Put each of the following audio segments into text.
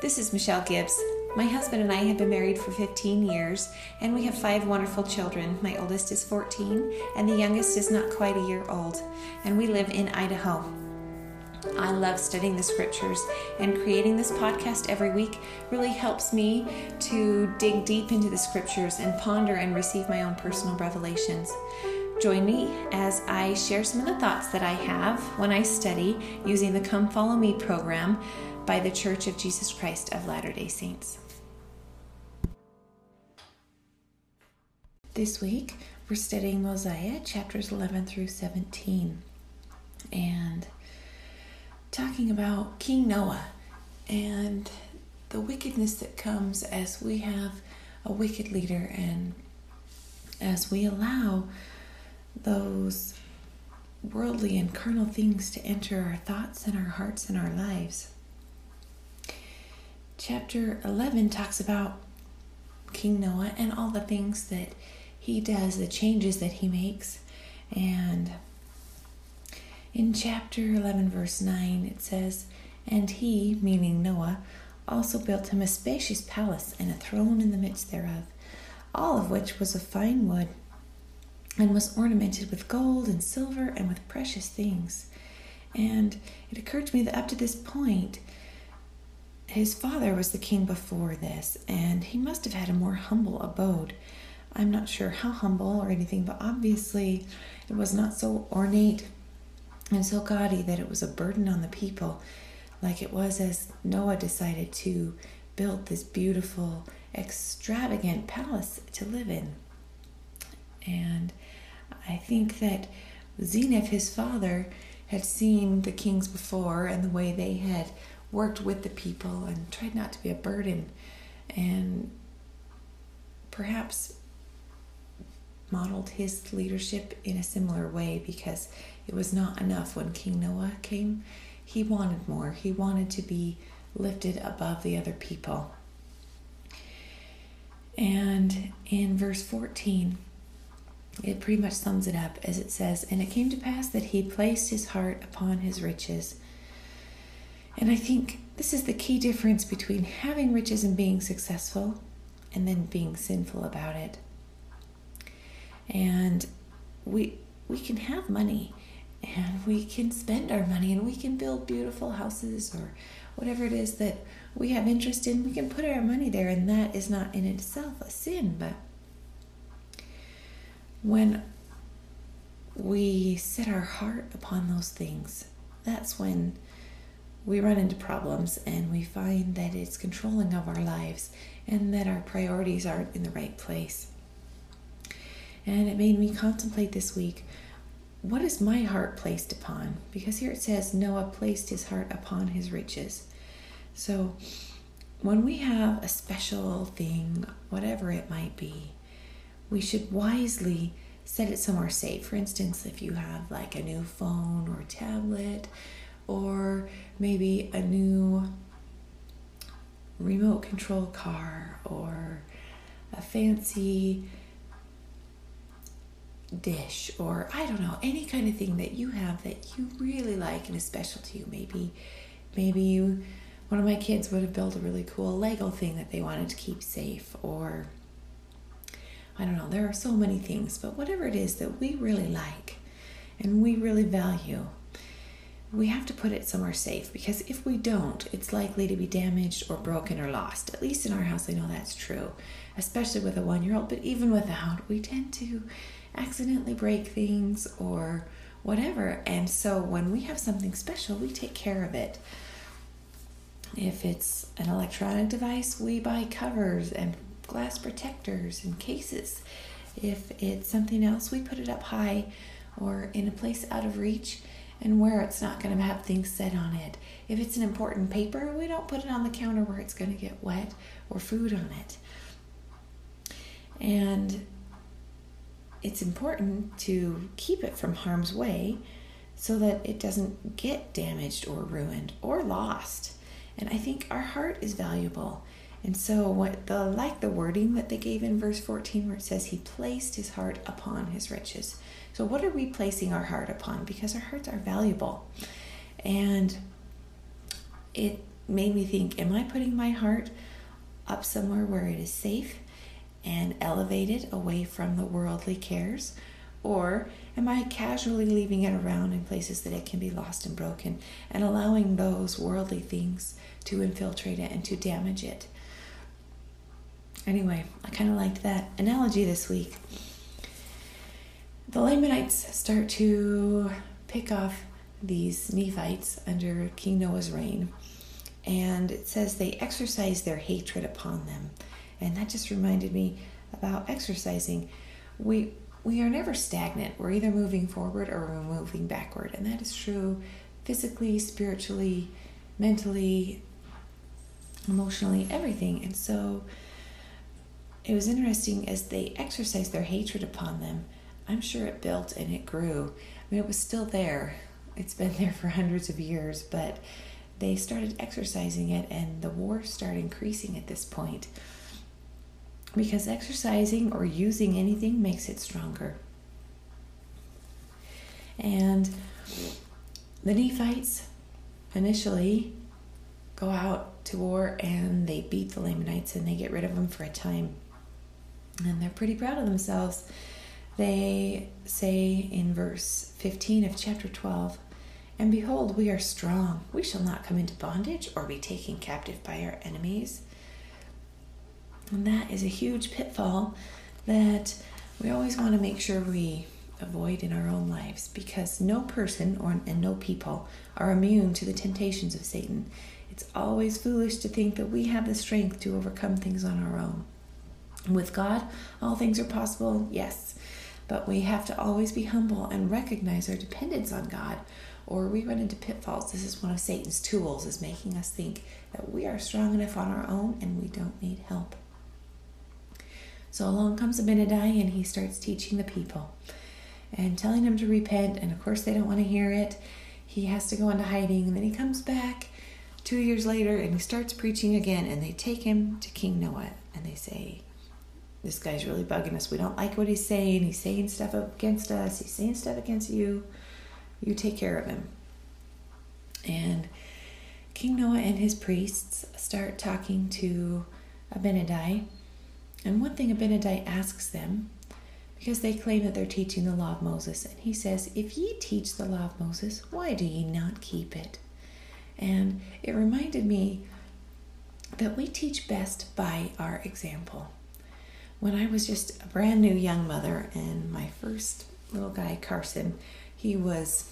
This is Michelle Gibbs. My husband and I have been married for 15 years, and we have five wonderful children. My oldest is 14, and the youngest is not quite a year old, and we live in Idaho. I love studying the scriptures, and creating this podcast every week really helps me to dig deep into the scriptures and ponder and receive my own personal revelations. Join me as I share some of the thoughts that I have when I study using the Come Follow Me program by the Church of Jesus Christ of Latter day Saints. This week, we're studying Mosiah chapters 11 through 17 and talking about King Noah and the wickedness that comes as we have a wicked leader and as we allow those worldly and carnal things to enter our thoughts and our hearts and our lives. Chapter 11 talks about King Noah and all the things that he does, the changes that he makes. And in chapter 11, verse 9, it says, And he, meaning Noah, also built him a spacious palace and a throne in the midst thereof, all of which was of fine wood, and was ornamented with gold and silver and with precious things. And it occurred to me that up to this point, his father was the king before this, and he must have had a more humble abode. I'm not sure how humble or anything, but obviously it was not so ornate and so gaudy that it was a burden on the people, like it was as Noah decided to build this beautiful, extravagant palace to live in. And I think that Zeniff, his father, had seen the kings before and the way they had worked with the people and tried not to be a burden and perhaps modeled his leadership in a similar way because it was not enough when King Noah came. He wanted more. He wanted to be lifted above the other people. And in verse 14, it pretty much sums it up as it says, And it came to pass that he placed his heart upon his riches. And I think this is the key difference between having riches and being successful and then being sinful about it. And we we can have money and we can spend our money and we can build beautiful houses or whatever it is that we have interest in. We can put our money there and that is not in itself a sin but when we set our heart upon those things that's when we run into problems and we find that it's controlling of our lives and that our priorities aren't in the right place and it made me contemplate this week what is my heart placed upon? Because here it says Noah placed his heart upon his riches. So when we have a special thing, whatever it might be, we should wisely set it somewhere safe. For instance, if you have like a new phone or tablet, or maybe a new remote control car, or a fancy dish or I don't know, any kind of thing that you have that you really like and is special to you. Maybe maybe you one of my kids would have built a really cool Lego thing that they wanted to keep safe or I don't know, there are so many things, but whatever it is that we really like and we really value, we have to put it somewhere safe because if we don't, it's likely to be damaged or broken or lost. At least in our house, I know that's true, especially with a one year old, but even without, we tend to accidentally break things or whatever. And so when we have something special, we take care of it. If it's an electronic device, we buy covers and glass protectors and cases. If it's something else, we put it up high or in a place out of reach and where it's not going to have things set on it. If it's an important paper, we don't put it on the counter where it's going to get wet or food on it. And it's important to keep it from harm's way so that it doesn't get damaged or ruined or lost. And I think our heart is valuable. And so what the like the wording that they gave in verse 14 where it says he placed his heart upon his riches. So what are we placing our heart upon? Because our hearts are valuable. And it made me think Am I putting my heart up somewhere where it is safe and elevated away from the worldly cares? Or am I casually leaving it around in places that it can be lost and broken and allowing those worldly things to infiltrate it and to damage it? Anyway, I kind of liked that analogy this week. The Lamanites start to pick off these Nephites under King Noah's reign. And it says they exercise their hatred upon them. And that just reminded me about exercising. We we are never stagnant. We're either moving forward or we're moving backward. And that is true physically, spiritually, mentally, emotionally, everything. And so it was interesting as they exercised their hatred upon them. I'm sure it built and it grew. I mean, it was still there. It's been there for hundreds of years, but they started exercising it, and the war started increasing at this point because exercising or using anything makes it stronger. And the Nephites initially go out to war and they beat the Lamanites and they get rid of them for a time. And they're pretty proud of themselves. They say in verse 15 of chapter 12, And behold, we are strong. We shall not come into bondage or be taken captive by our enemies. And that is a huge pitfall that we always want to make sure we avoid in our own lives because no person or and no people are immune to the temptations of Satan. It's always foolish to think that we have the strength to overcome things on our own. With God, all things are possible, yes, but we have to always be humble and recognize our dependence on God, or we run into pitfalls. This is one of Satan's tools, is making us think that we are strong enough on our own and we don't need help. So along comes Abinadi and he starts teaching the people and telling them to repent. And of course, they don't want to hear it. He has to go into hiding. And then he comes back two years later and he starts preaching again. And they take him to King Noah and they say, This guy's really bugging us. We don't like what he's saying. He's saying stuff against us, he's saying stuff against you. You take care of him. And King Noah and his priests start talking to Abinadi and one thing Abinadi asks them, because they claim that they're teaching the law of Moses, and he says, If ye teach the law of Moses, why do ye not keep it? And it reminded me that we teach best by our example. When I was just a brand new young mother, and my first little guy, Carson, he was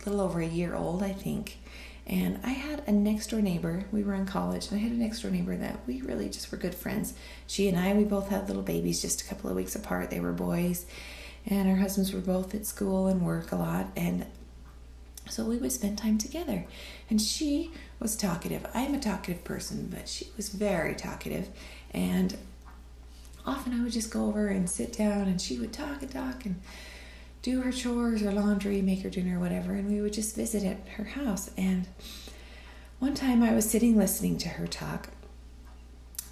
a little over a year old, I think. And I had a next door neighbor. We were in college, and I had a next door neighbor that we really just were good friends. She and I, we both had little babies just a couple of weeks apart. They were boys, and our husbands were both at school and work a lot. And so we would spend time together. And she was talkative. I'm a talkative person, but she was very talkative. And often I would just go over and sit down, and she would talk and talk and do her chores or laundry, make her dinner, whatever, and we would just visit at her house. And one time I was sitting listening to her talk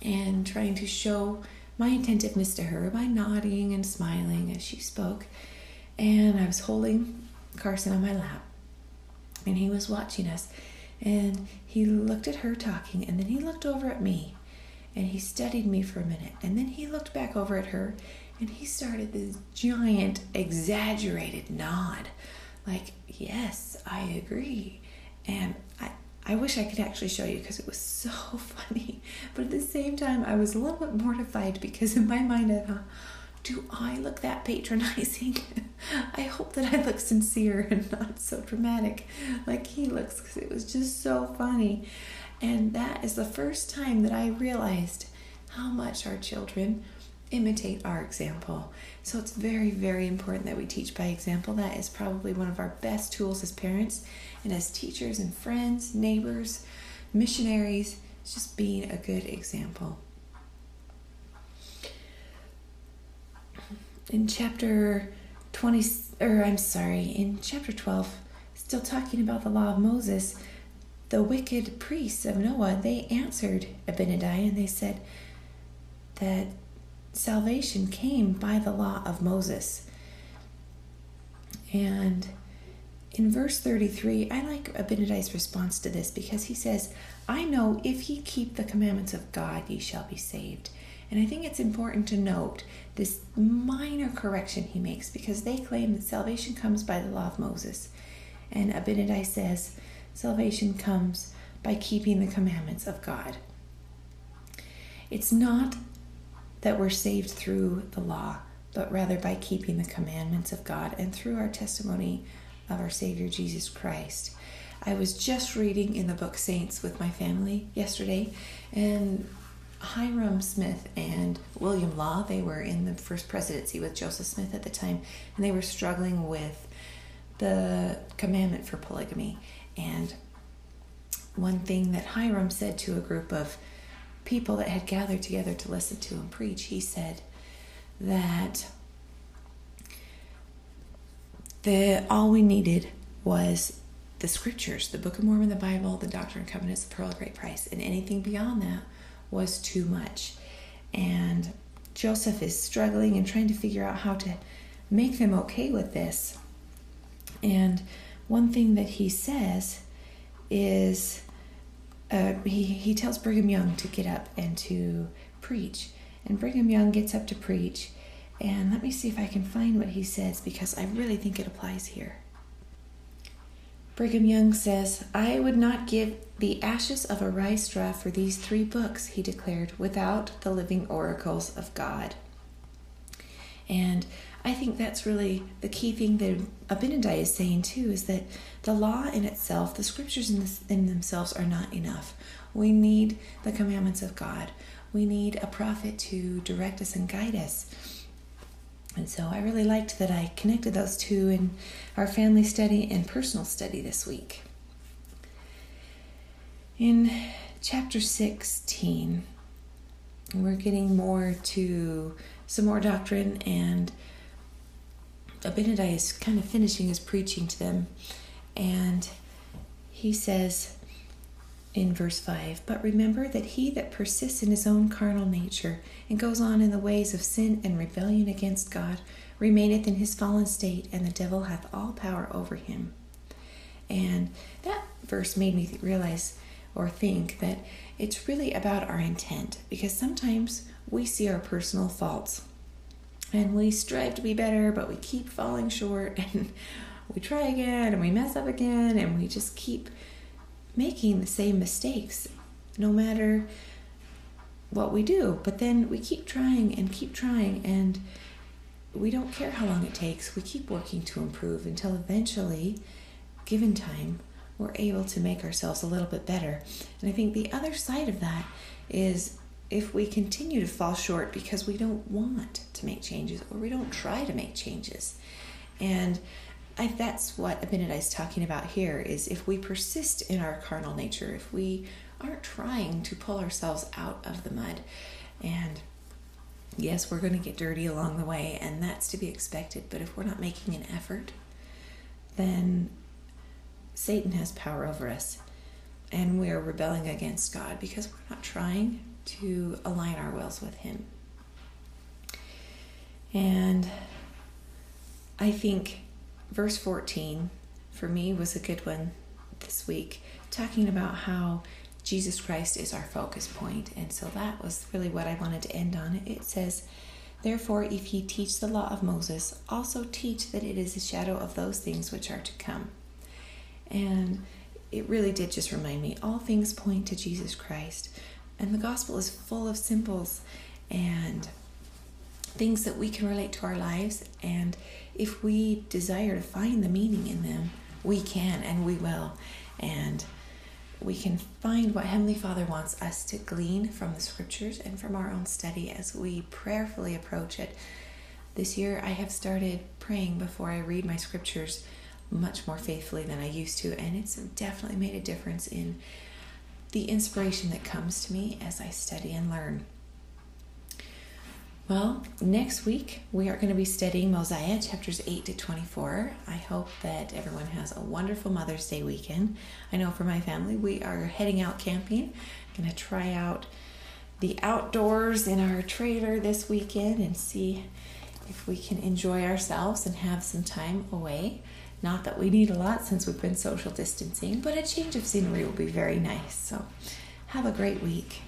and trying to show my attentiveness to her by nodding and smiling as she spoke. And I was holding Carson on my lap, and he was watching us. And he looked at her talking, and then he looked over at me, and he studied me for a minute. And then he looked back over at her, and he started this giant, exaggerated nod. Like, yes, I agree. And I, I wish I could actually show you because it was so funny. But at the same time, I was a little bit mortified because in my mind, I thought, do I look that patronizing? I hope that I look sincere and not so dramatic like he looks because it was just so funny. And that is the first time that I realized how much our children imitate our example. So it's very, very important that we teach by example. That is probably one of our best tools as parents and as teachers and friends, neighbors, missionaries. Just being a good example. In chapter 20, or I'm sorry, in chapter 12, still talking about the law of Moses, the wicked priests of Noah, they answered Abinadi and they said that salvation came by the law of Moses. And in verse 33, I like Abinadi's response to this because he says, I know if ye keep the commandments of God, ye shall be saved. And I think it's important to note this minor correction he makes because they claim that salvation comes by the law of Moses. And Abinadi says, salvation comes by keeping the commandments of God. It's not that we're saved through the law, but rather by keeping the commandments of God and through our testimony of our Savior Jesus Christ. I was just reading in the book Saints with my family yesterday, and Hyrum Smith and William Law, they were in the first presidency with Joseph Smith at the time, and they were struggling with the commandment for polygamy. And one thing that Hyrum said to a group of people that had gathered together to listen to him preach, he said that the all we needed was the scriptures, the Book of Mormon, the Bible, the Doctrine and Covenants, the Pearl of Great Price, and anything beyond that was too much. And Joseph is struggling and trying to figure out how to make them okay with this. And one thing that he says is uh, he, he tells Brigham Young to get up and to preach. And Brigham Young gets up to preach. And let me see if I can find what he says because I really think it applies here. Brigham Young says, I would not give the ashes of a rye straw for these three books, he declared, without the living oracles of God. And I think that's really the key thing that Abinadi is saying too is that the law in itself, the scriptures in, this, in themselves are not enough. We need the commandments of God. We need a prophet to direct us and guide us. And so I really liked that I connected those two in our family study and personal study this week. In chapter 16, we're getting more to some more doctrine, and Abinadi is kind of finishing his preaching to them. And he says, in verse 5 But remember that he that persists in his own carnal nature and goes on in the ways of sin and rebellion against God remaineth in his fallen state, and the devil hath all power over him. And that verse made me realize or think that it's really about our intent because sometimes we see our personal faults and we strive to be better, but we keep falling short and we try again and we mess up again and we just keep making the same mistakes no matter what we do. But then we keep trying and keep trying, and we don't care how long it takes. We keep working to improve until eventually, given time, we're able to make ourselves a little bit better. And I think the other side of that is if we continue to fall short because we don't want to make changes or we don't try to make changes. And I, that's what Abinadi is talking about here is if we persist in our carnal nature, if we aren't trying to pull ourselves out of the mud. And yes, we're going to get dirty along the way, and that's to be expected. But if we're not making an effort, then Satan has power over us, and we are rebelling against God because we're not trying to align our wills with Him. And I think verse 14 for me was a good one this week, talking about how Jesus Christ is our focus point. And so that was really what I wanted to end on. It says, Therefore, if ye teach the law of Moses, also teach that it is a shadow of those things which are to come. And it really did just remind me all things point to Jesus Christ. And the gospel is full of symbols and things that we can relate to our lives. And if we desire to find the meaning in them, we can and we will. And we can find what Heavenly Father wants us to glean from the scriptures and from our own study as we prayerfully approach it. This year, I have started praying before I read my scriptures much more faithfully than I used to, and it's definitely made a difference in the inspiration that comes to me as I study and learn. Well, next week we are going to be studying Mosiah chapters 8 to 24. I hope that everyone has a wonderful Mother's Day weekend. I know for my family, we are heading out camping. I'm going to try out the outdoors in our trailer this weekend and see if we can enjoy ourselves and have some time away. Not that we need a lot since we've been social distancing, but a change of scenery will be very nice. So, have a great week.